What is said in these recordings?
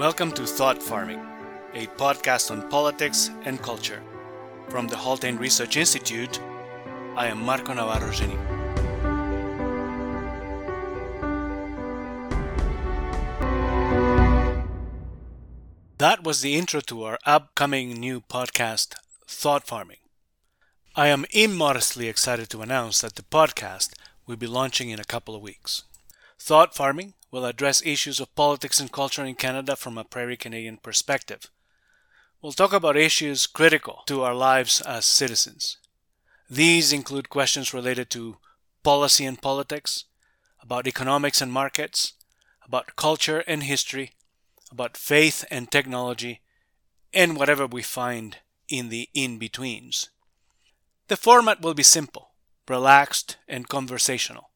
Welcome to Thought Farming, a podcast on politics and culture. From the Haultain Research Institute, I am Marco Navarro-Génie. That was the intro to our upcoming new podcast, Thought Farming. I am immodestly excited to announce that the podcast will be launching in a couple of weeks. Thought Farming will address issues of politics and culture in Canada from a prairie Canadian perspective. We'll talk about issues critical to our lives as citizens. These include questions related to policy and politics, about economics and markets, about culture and history, about faith and technology, and whatever we find in the in betweens. The format will be simple, relaxed, and conversational.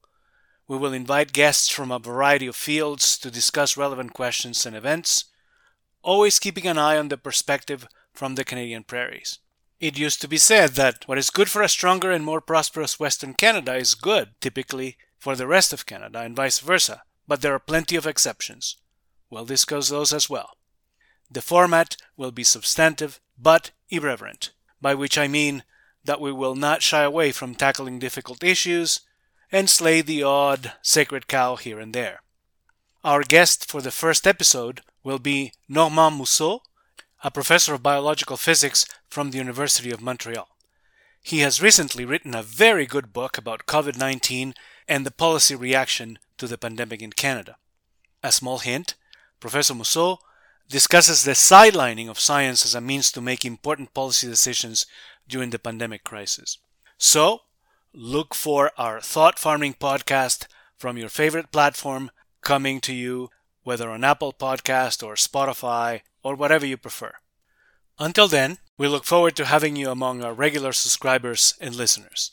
We will invite guests from a variety of fields to discuss relevant questions and events, always keeping an eye on the perspective from the Canadian prairies. It used to be said that what is good for a stronger and more prosperous Western Canada is good, typically, for the rest of Canada, and vice versa, but there are plenty of exceptions. We'll discuss those as well. The format will be substantive but irreverent, by which I mean that we will not shy away from tackling difficult issues and slay the odd sacred cow here and there. Our guest for the first episode will be Normand Mousseau, a professor of biological physics from the University of Montreal. He has recently written a very good book about COVID 19 and the policy reaction to the pandemic in Canada. A small hint Professor Mousseau discusses the sidelining of science as a means to make important policy decisions during the pandemic crisis. So, look for our Thought Farming podcast from your favorite platform coming to you, whether on Apple Podcast or Spotify or whatever you prefer. Until then, we look forward to having you among our regular subscribers and listeners.